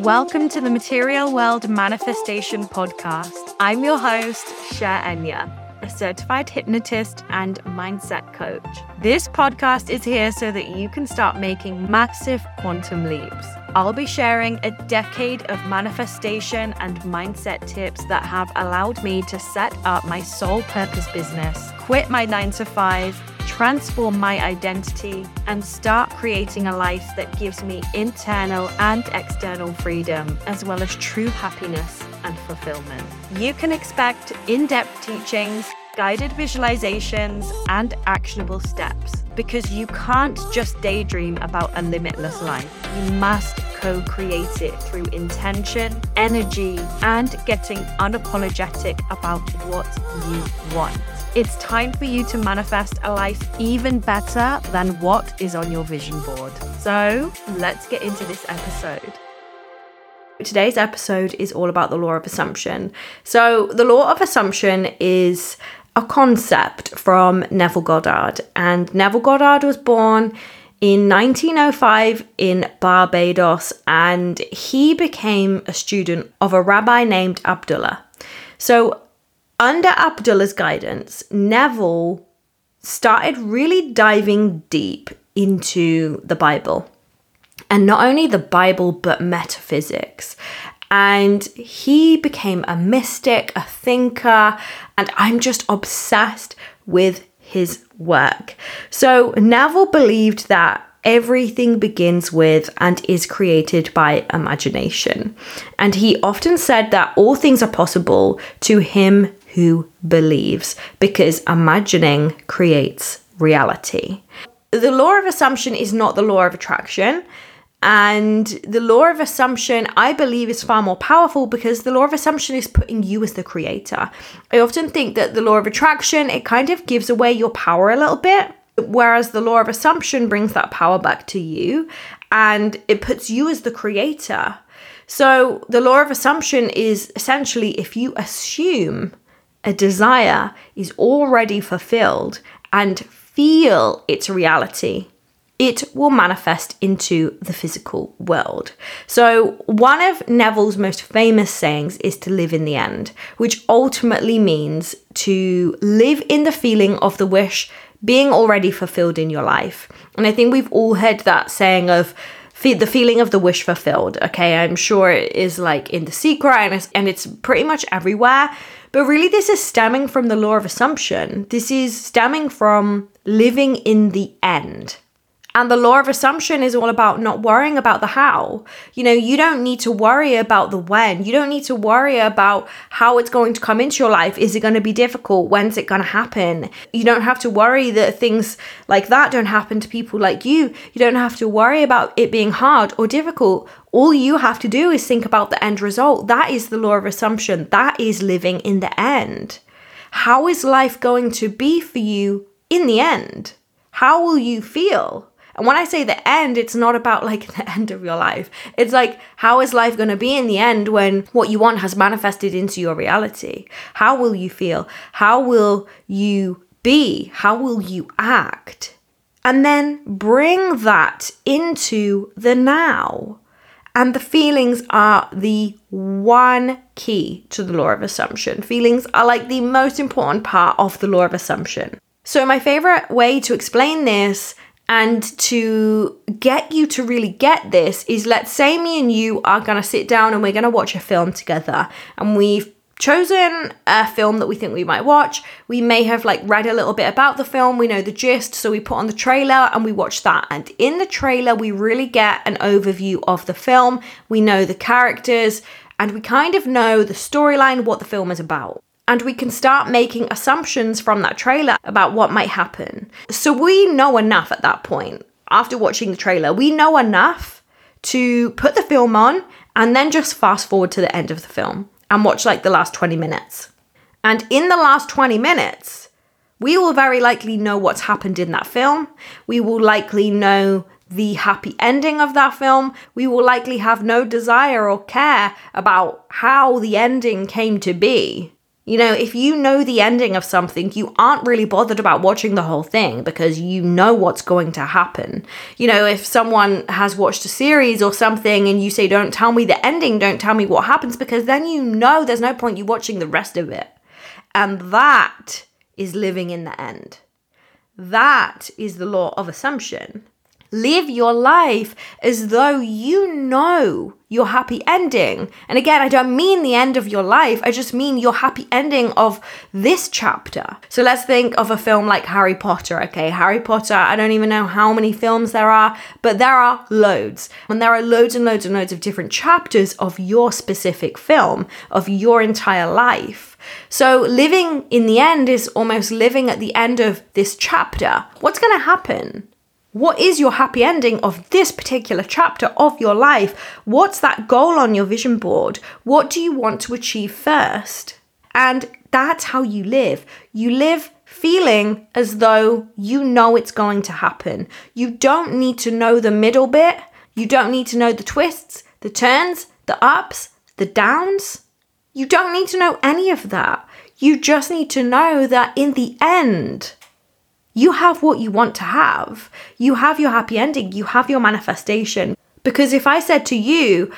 Welcome to the Material World Manifestation Podcast. I'm your host, Cherenya, a certified hypnotist and mindset coach. This podcast is here so that you can start making massive quantum leaps. I'll be sharing a decade of manifestation and mindset tips that have allowed me to set up my sole purpose business, quit my nine to five transform my identity, and start creating a life that gives me internal and external freedom, as well as true happiness and fulfillment. You can expect in depth teachings, guided visualizations, and actionable steps because you can't just daydream about a limitless life. You must co create it through intention, energy, and getting unapologetic about what you want. It's time for you to manifest a life even better than what is on your vision board. So let's get into this episode. Today's episode is all about the law of assumption. So, the law of assumption is a concept from Neville Goddard, and Neville Goddard was born in 1905 in Barbados, and he became a student of a rabbi named Abdullah. So, under Abdullah's guidance, Neville started really diving deep into the Bible. And not only the Bible, but metaphysics. And he became a mystic, a thinker, and I'm just obsessed with his work. So Neville believed that everything begins with and is created by imagination. And he often said that all things are possible to him who believes, because imagining creates reality. The law of assumption is not the law of attraction. And the law of assumption, I believe, is far more powerful because the law of assumption is putting you as the creator. I often think that the law of attraction, it kind of gives away your power a little bit, whereas the law of assumption brings that power back to you and it puts you as the creator. So the law of assumption is essentially if you assume a desire is already fulfilled and feel its reality, it will manifest into the physical world. So, one of Neville's most famous sayings is to live in the end, which ultimately means to live in the feeling of the wish being already fulfilled in your life. And I think we've all heard that saying of, the feeling of the wish fulfilled. Okay, I'm sure it is like in The Secret and it's, and it's pretty much everywhere. But really, this is stemming from the law of assumption. This is stemming from living in the end. And the law of assumption is all about not worrying about the how. You know, you don't need to worry about the when. You don't need to worry about how it's going to come into your life. Is it going to be difficult? When's it going to happen? You don't have to worry that things like that don't happen to people like you. You don't have to worry about it being hard or difficult. All you have to do is think about the end result. That is the law of assumption. That is living in the end. How is life going to be for you in the end? How will you feel? And when I say the end, it's not about like the end of your life. It's like, how is life going to be in the end when what you want has manifested into your reality? How will you feel? How will you be? How will you act? And then bring that into the now. And the feelings are the one key to the law of assumption. Feelings are like the most important part of the law of assumption. So, my favorite way to explain this and to get you to really get this is let's say me and you are going to sit down and we're going to watch a film together and we've chosen a film that we think we might watch. We may have like read a little bit about the film, we know the gist, so we put on the trailer and we watch that. And in the trailer, we really get an overview of the film. We know the characters and we kind of know the storyline, what the film is about and we can start making assumptions from that trailer about what might happen. So we know enough at that point. After watching the trailer, we know enough to put the film on and then just fast forward to the end of the film and watch like the last 20 minutes. And in the last 20 minutes, we will very likely know what's happened in that film. We will likely know the happy ending of that film. We will likely have no desire or care about how the ending came to be You know, if you know the ending of something, you aren't really bothered about watching the whole thing because you know what's going to happen. You know, if someone has watched a series or something and you say, Don't tell me the ending, don't tell me what happens, because then you know there's no point you watching the rest of it. And that is living in the end. That is the law of assumption. Live your life as though you know your happy ending. And again, I don't mean the end of your life, I just mean your happy ending of this chapter. So let's think of a film like Harry Potter, okay? Harry Potter, I don't even know how many films there are, but there are loads. And there are loads and loads and loads of different chapters of your specific film, of your entire life. So living in the end is almost living at the end of this chapter. What's going to happen? What is your happy ending of this particular chapter of your life? What's that goal on your vision board? What do you want to achieve first? And that's how you live. You live feeling as though you know it's going to happen. You don't need to know the middle bit. You don't need to know the twists, the turns, the ups, the downs. You don't need to know any of that. You just need to know that in the end, you have what you want to have. You have your happy ending, you have your manifestation. Because if I said to you,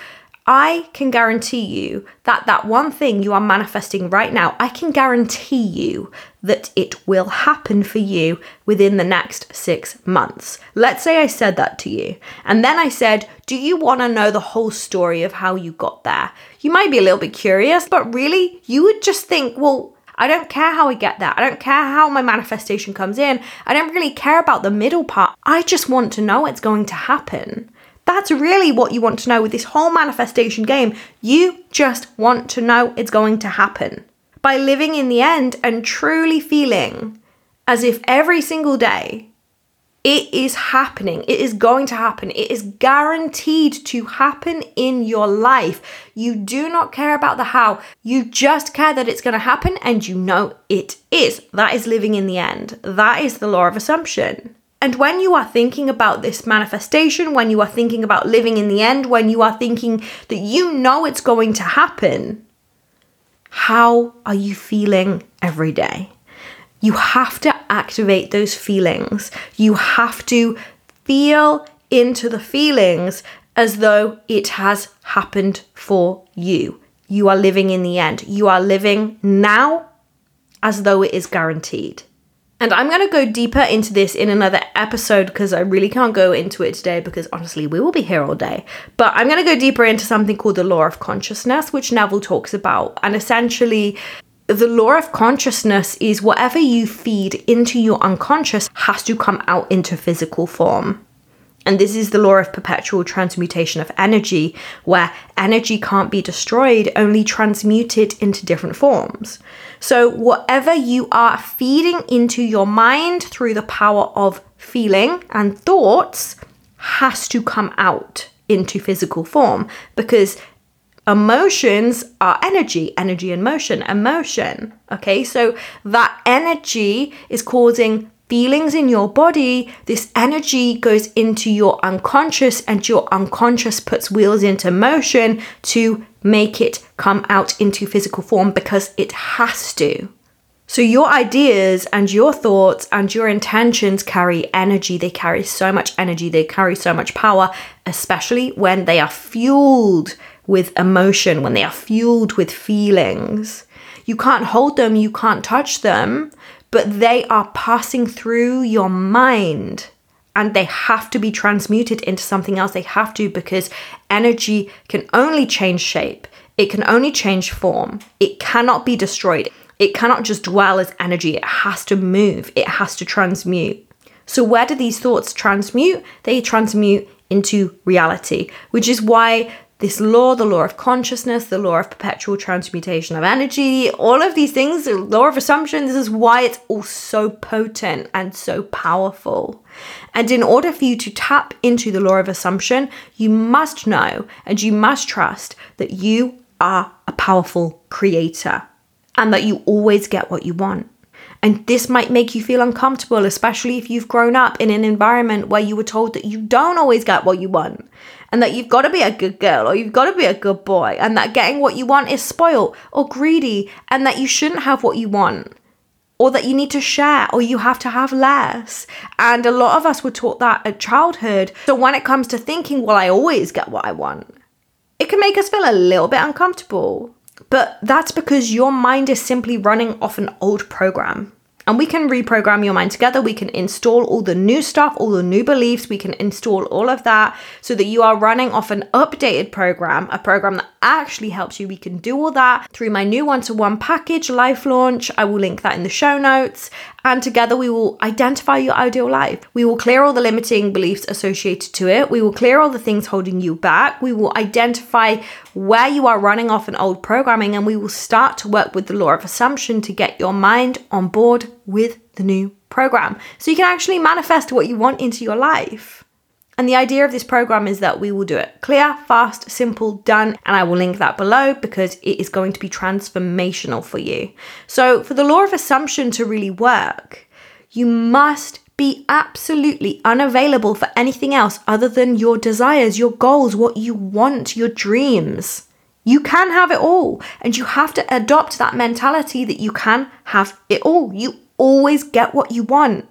I can guarantee you that that one thing you are manifesting right now, I can guarantee you that it will happen for you within the next six months. Let's say I said that to you. And then I said, Do you want to know the whole story of how you got there? You might be a little bit curious, but really, you would just think, Well, I don't care how I get there. I don't care how my manifestation comes in. I don't really care about the middle part. I just want to know it's going to happen. That's really what you want to know with this whole manifestation game. You just want to know it's going to happen. By living in the end and truly feeling as if every single day it is happening. It is going to happen. It is guaranteed to happen in your life. You do not care about the how. You just care that it's going to happen and you know it is. That is living in the end. That is the law of assumption. And when you are thinking about this manifestation, when you are thinking about living in the end, when you are thinking that you know it's going to happen, how are you feeling every day? You have to activate those feelings. You have to feel into the feelings as though it has happened for you. You are living in the end. You are living now as though it is guaranteed. And I'm going to go deeper into this in another episode because I really can't go into it today because honestly, we will be here all day. But I'm going to go deeper into something called the law of consciousness, which Neville talks about. And essentially, the law of consciousness is whatever you feed into your unconscious has to come out into physical form. And this is the law of perpetual transmutation of energy, where energy can't be destroyed, only transmuted into different forms. So, whatever you are feeding into your mind through the power of feeling and thoughts has to come out into physical form because Emotions are energy, energy and motion, emotion. Okay, so that energy is causing feelings in your body. This energy goes into your unconscious, and your unconscious puts wheels into motion to make it come out into physical form because it has to. So, your ideas and your thoughts and your intentions carry energy. They carry so much energy, they carry so much power, especially when they are fueled with emotion, when they are fueled with feelings. You can't hold them, you can't touch them, but they are passing through your mind and they have to be transmuted into something else. They have to because energy can only change shape, it can only change form, it cannot be destroyed. It cannot just dwell as energy, it has to move, it has to transmute. So, where do these thoughts transmute? They transmute into reality, which is why this law, the law of consciousness, the law of perpetual transmutation of energy, all of these things, the law of assumption, this is why it's all so potent and so powerful. And in order for you to tap into the law of assumption, you must know and you must trust that you are a powerful creator and that you always get what you want. And this might make you feel uncomfortable, especially if you've grown up in an environment where you were told that you don't always get what you want. And that you've got to be a good girl or you've got to be a good boy and that getting what you want is spoiled or greedy and that you shouldn't have what you want or that you need to share or you have to have less. And a lot of us were taught that at childhood. So when it comes to thinking, well, I always get what I want, it can make us feel a little bit uncomfortable. But that's because your mind is simply running off an old program. And we can reprogram your mind together. We can install all the new stuff, all the new beliefs. We can install all of that so that you are running off an updated program, a program that actually helps you. We can do all that through my new one to one package, Life Launch. I will link that in the show notes. And together we will identify your ideal life. We will clear all the limiting beliefs associated to it. We will clear all the things holding you back. We will identify where you are running off an old programming and we will start to work with the law of assumption to get your mind on board with the new program. So you can actually manifest what you want into your life. And the idea of this program is that we will do it clear, fast, simple, done. And I will link that below because it is going to be transformational for you. So, for the law of assumption to really work, you must be absolutely unavailable for anything else other than your desires, your goals, what you want, your dreams. You can have it all, and you have to adopt that mentality that you can have it all. You always get what you want.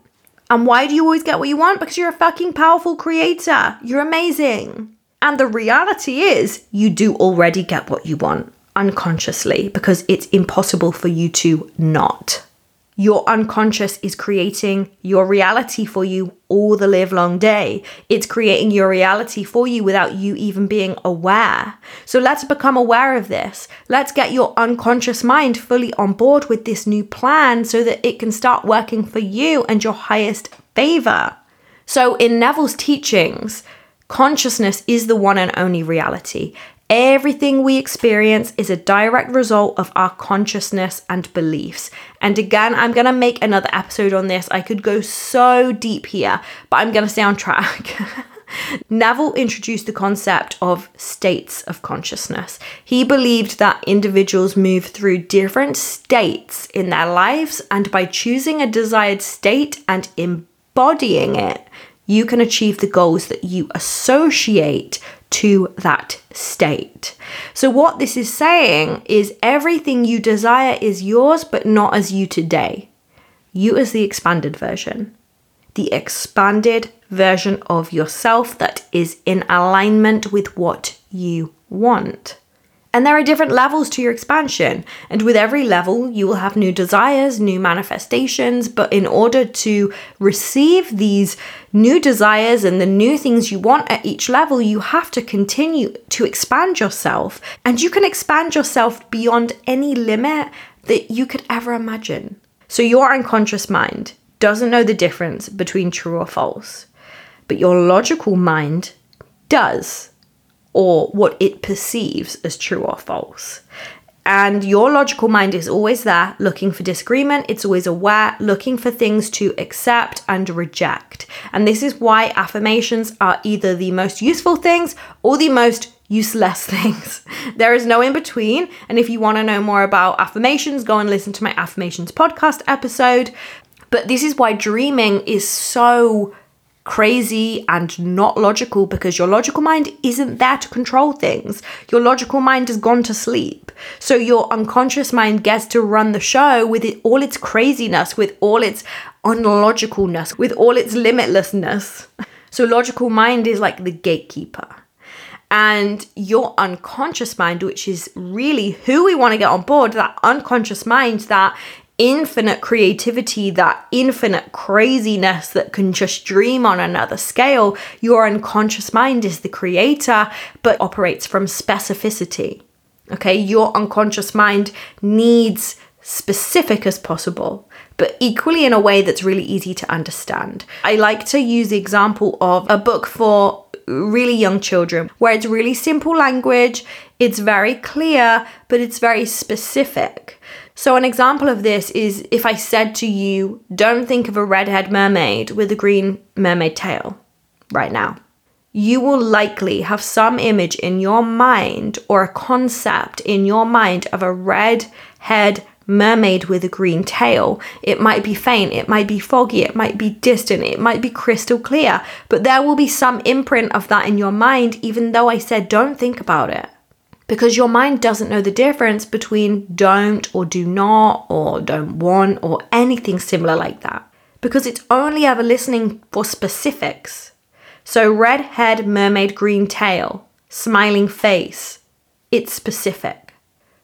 And why do you always get what you want? Because you're a fucking powerful creator. You're amazing. And the reality is, you do already get what you want unconsciously because it's impossible for you to not. Your unconscious is creating your reality for you all the live long day. It's creating your reality for you without you even being aware. So let's become aware of this. Let's get your unconscious mind fully on board with this new plan so that it can start working for you and your highest favor. So, in Neville's teachings, consciousness is the one and only reality. Everything we experience is a direct result of our consciousness and beliefs. And again, I'm going to make another episode on this. I could go so deep here, but I'm going to stay on track. Neville introduced the concept of states of consciousness. He believed that individuals move through different states in their lives, and by choosing a desired state and embodying it, you can achieve the goals that you associate to that state. So, what this is saying is everything you desire is yours, but not as you today. You as the expanded version, the expanded version of yourself that is in alignment with what you want. And there are different levels to your expansion. And with every level, you will have new desires, new manifestations. But in order to receive these new desires and the new things you want at each level, you have to continue to expand yourself. And you can expand yourself beyond any limit that you could ever imagine. So your unconscious mind doesn't know the difference between true or false, but your logical mind does or what it perceives as true or false. And your logical mind is always there looking for disagreement. It's always aware, looking for things to accept and reject. And this is why affirmations are either the most useful things or the most useless things. There is no in between. And if you want to know more about affirmations, go and listen to my affirmations podcast episode. But this is why dreaming is so crazy and not logical because your logical mind isn't there to control things. Your logical mind has gone to sleep. So your unconscious mind gets to run the show with it, all its craziness, with all its unlogicalness, with all its limitlessness. So logical mind is like the gatekeeper. And your unconscious mind, which is really who we want to get on board, that unconscious mind that infinite creativity, that infinite craziness that can just dream on another scale. Your unconscious mind is the creator, but operates from specificity. Okay, your unconscious mind needs specific as possible, but equally in a way that's really easy to understand. I like to use the example of a book for really young children where it's really simple language, it's very clear, but it's very specific. So, an example of this is if I said to you, don't think of a redhead mermaid with a green mermaid tail right now. You will likely have some image in your mind or a concept in your mind of a red head mermaid with a green tail. It might be faint, it might be foggy, it might be distant, it might be crystal clear, but there will be some imprint of that in your mind, even though I said don't think about it. Because your mind doesn't know the difference between don't or do not or don't want or anything similar like that. Because it's only ever listening for specifics. So, red head, mermaid, green tail, smiling face, it's specific.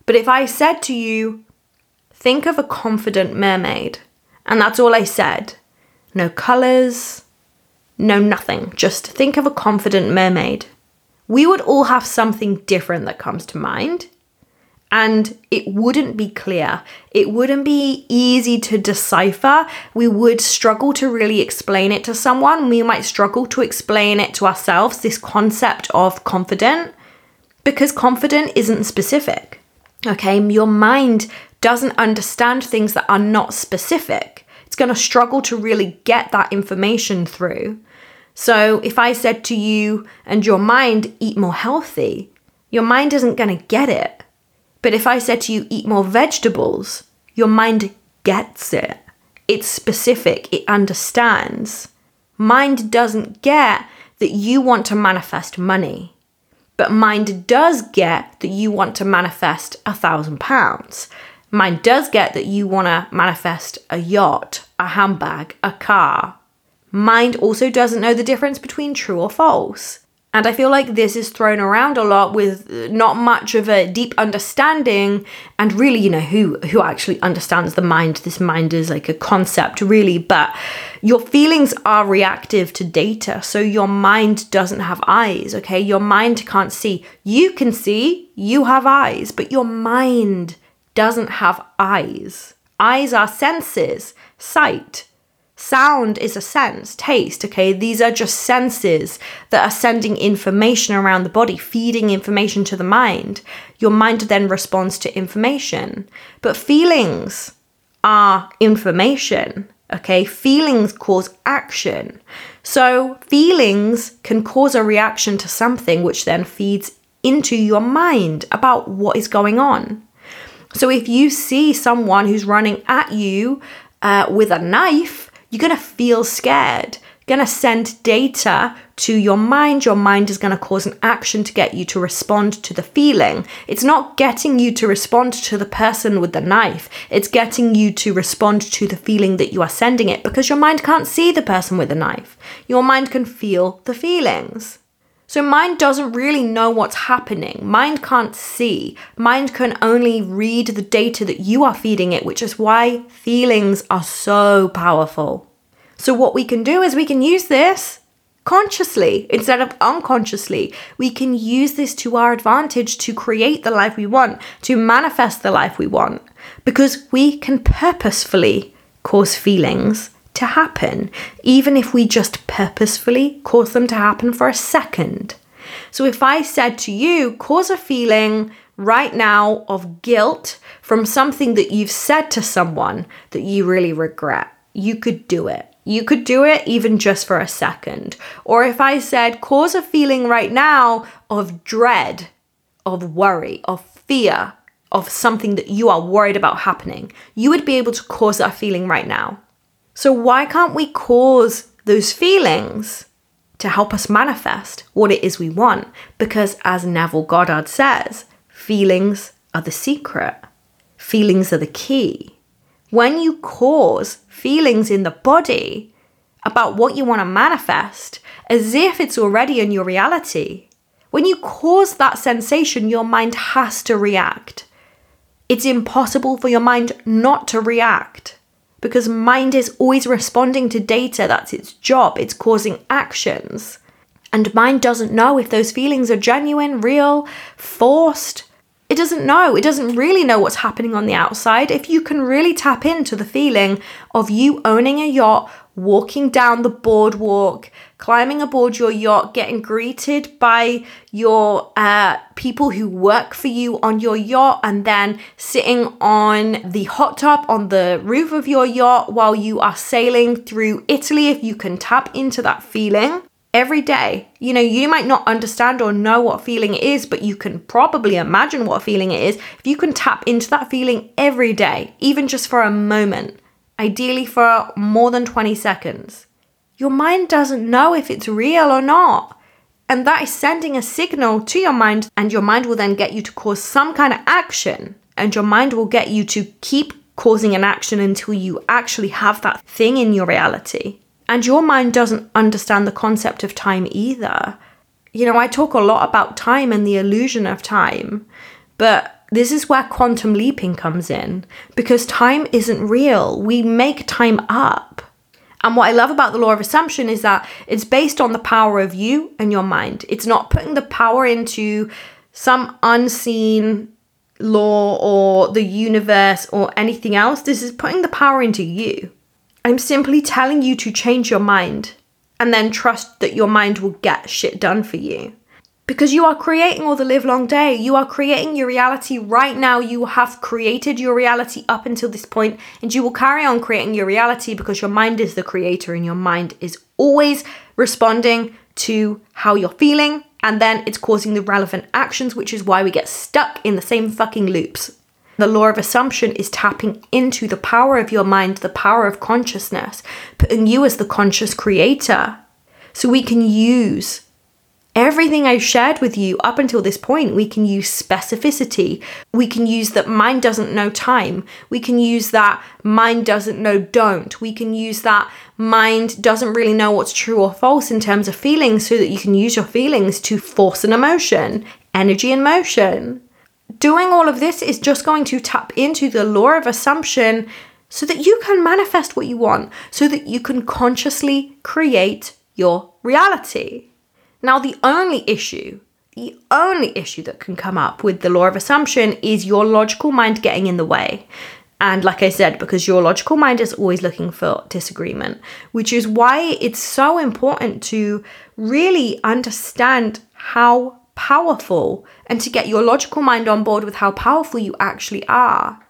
But if I said to you, think of a confident mermaid, and that's all I said, no colours, no nothing, just think of a confident mermaid, we would all have something different that comes to mind and it wouldn't be clear. It wouldn't be easy to decipher. We would struggle to really explain it to someone. We might struggle to explain it to ourselves, this concept of confident, because confident isn't specific. Okay, your mind doesn't understand things that are not specific. It's going to struggle to really get that information through. So if I said to you and your mind, eat more healthy, your mind isn't going to get it but if I said to you, eat more vegetables, your mind gets it. It's specific, it understands. Mind doesn't get that you want to manifest money, but mind does get that you want to manifest a thousand pounds. Mind does get that you want to manifest a yacht, a handbag, a car. Mind also doesn't know the difference between true or false. And I feel like this is thrown around a lot with not much of a deep understanding and really, you know, who who actually understands the mind. This mind is like a concept really, but your feelings are reactive to data. So your mind doesn't have eyes, okay? Your mind can't see. You can see, you have eyes, but your mind doesn't have eyes. Eyes are senses, sight, Sound is a sense, taste, okay? These are just senses that are sending information around the body, feeding information to the mind. Your mind then responds to information. But feelings are information, okay? Feelings cause action. So feelings can cause a reaction to something which then feeds into your mind about what is going on. So if you see someone who's running at you uh, with a knife, you're going to feel scared. Going to send data to your mind. Your mind is going to cause an action to get you to respond to the feeling. It's not getting you to respond to the person with the knife, it's getting you to respond to the feeling that you are sending it because your mind can't see the person with the knife. Your mind can feel the feelings. So, mind doesn't really know what's happening. Mind can't see. Mind can only read the data that you are feeding it, which is why feelings are so powerful. So, what we can do is we can use this consciously instead of unconsciously. We can use this to our advantage to create the life we want, to manifest the life we want, because we can purposefully cause feelings to happen, even if we just purposefully cause them to happen for a second. So if I said to you, cause a feeling right now of guilt from something that you've said to someone that you really regret, you could do it. You could do it even just for a second. Or if I said, cause a feeling right now of dread, of worry, of fear, of something that you are worried about happening, you would be able to cause that feeling right now. So, why can't we cause those feelings to help us manifest what it is we want? Because, as Neville Goddard says, feelings are the secret, feelings are the key. When you cause feelings in the body about what you want to manifest, as if it's already in your reality, when you cause that sensation, your mind has to react. It's impossible for your mind not to react because mind is always responding to data. That's its job, it's causing actions. And mind doesn't know if those feelings are genuine, real, forced. It doesn't know. It doesn't really know what's happening on the outside. If you can really tap into the feeling of you owning a yacht, walking down the boardwalk, climbing aboard your yacht, getting greeted by your uh, people who work for you on your yacht, and then sitting on the hot tub on the roof of your yacht while you are sailing through Italy. If you can tap into that feeling, every day. You know, you might not understand or know what feeling it is, but you can probably imagine what feeling it is. If you can tap into that feeling every day, even just for a moment, ideally for more than 20 seconds, your mind doesn't know if it's real or not. And that is sending a signal to your mind, and your mind will then get you to cause some kind of action. And your mind will get you to keep causing an action until you actually have that thing in your reality. And your mind doesn't understand the concept of time either. You know, I talk a lot about time and the illusion of time, but this is where quantum leaping comes in because time isn't real. We make time up. And what I love about the law of assumption is that it's based on the power of you and your mind. It's not putting the power into some unseen law or the universe or anything else. This is putting the power into you. I'm simply telling you to change your mind and then trust that your mind will get shit done for you. Because you are creating all the live long day. You are creating your reality right now. You have created your reality up until this point, and you will carry on creating your reality because your mind is the creator and your mind is always responding to how you're feeling, and then it's causing the relevant actions, which is why we get stuck in the same fucking loops. The law of assumption is tapping into the power of your mind, the power of consciousness, putting you as the conscious creator. So we can use Everything I've shared with you up until this point, we can use specificity. We can use that mind doesn't know time. We can use that mind doesn't know don't. We can use that mind doesn't really know what's true or false in terms of feelings so that you can use your feelings to force an emotion, energy and motion. Doing all of this is just going to tap into the law of assumption so that you can manifest what you want, so that you can consciously create your reality. Now, the only issue, the only issue that can come up with the law of assumption is your logical mind getting in the way. And like I said, because your logical mind is always looking for disagreement, which is why it's so important to really understand how powerful and to get your logical mind on board with how powerful you actually are.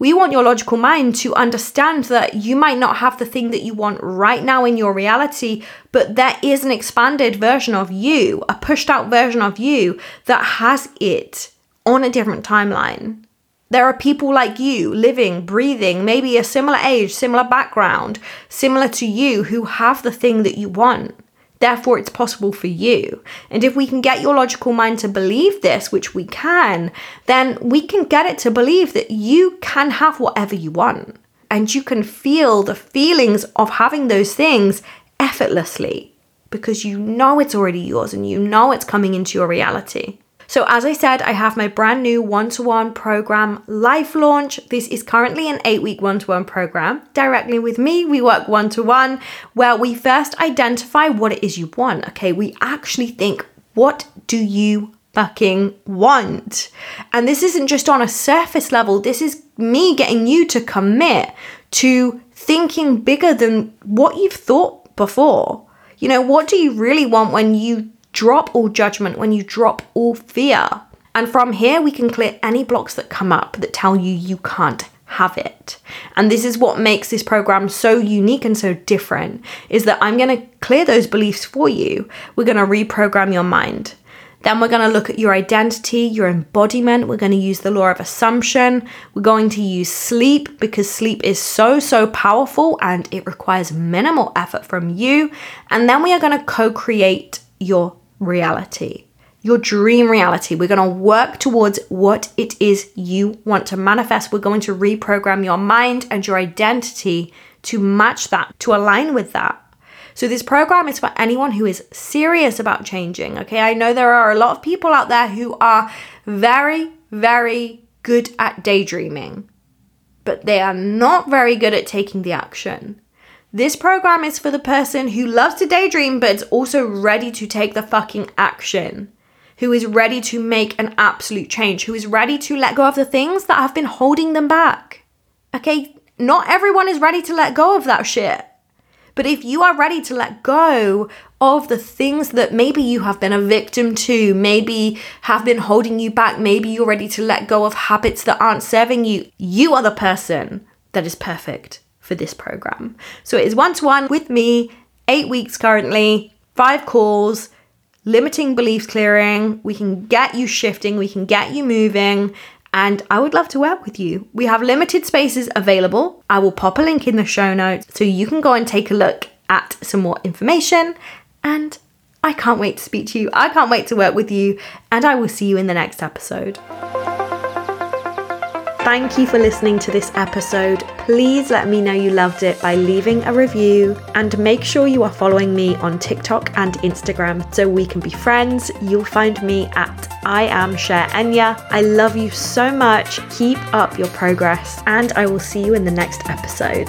We want your logical mind to understand that you might not have the thing that you want right now in your reality, but there is an expanded version of you, a pushed out version of you that has it on a different timeline. There are people like you living, breathing, maybe a similar age, similar background, similar to you who have the thing that you want. Therefore, it's possible for you. And if we can get your logical mind to believe this, which we can, then we can get it to believe that you can have whatever you want. And you can feel the feelings of having those things effortlessly because you know it's already yours and you know it's coming into your reality. So, as I said, I have my brand new one to one program life launch. This is currently an eight week one to one program. Directly with me, we work one to one where we first identify what it is you want. Okay, we actually think, what do you fucking want? And this isn't just on a surface level, this is me getting you to commit to thinking bigger than what you've thought before. You know, what do you really want when you drop all judgment, when you drop all fear. And from here, we can clear any blocks that come up that tell you you can't have it. And this is what makes this program so unique and so different is that I'm going to clear those beliefs for you. We're going to reprogram your mind. Then we're going to look at your identity, your embodiment. We're going to use the law of assumption. We're going to use sleep because sleep is so, so powerful and it requires minimal effort from you. And then we are going to co create your reality, your dream reality. We're going to work towards what it is you want to manifest. We're going to reprogram your mind and your identity to match that, to align with that. So, this program is for anyone who is serious about changing. Okay, I know there are a lot of people out there who are very, very good at daydreaming, but they are not very good at taking the action. This program is for the person who loves to daydream but is also ready to take the fucking action, who is ready to make an absolute change, who is ready to let go of the things that have been holding them back. Okay, not everyone is ready to let go of that shit. But if you are ready to let go of the things that maybe you have been a victim to, maybe have been holding you back, maybe you're ready to let go of habits that aren't serving you, you are the person that is perfect for this program. So it is one to one with me, eight weeks currently. five calls, limiting beliefs clearing. We can get you shifting, we can get you moving. And I would love to work with you. We have limited spaces available. I will pop a link in the show notes so you can go and take a look at some more information. And I can't wait to speak to you. I can't wait to work with you. And I will see you in the next episode. Thank you for listening to this episode. Please let me know you loved it by leaving a review and make sure you are following me on TikTok and Instagram so we can be friends. You'll find me at I am Cherenya. I love you so much. Keep up your progress and I will see you in the next episode.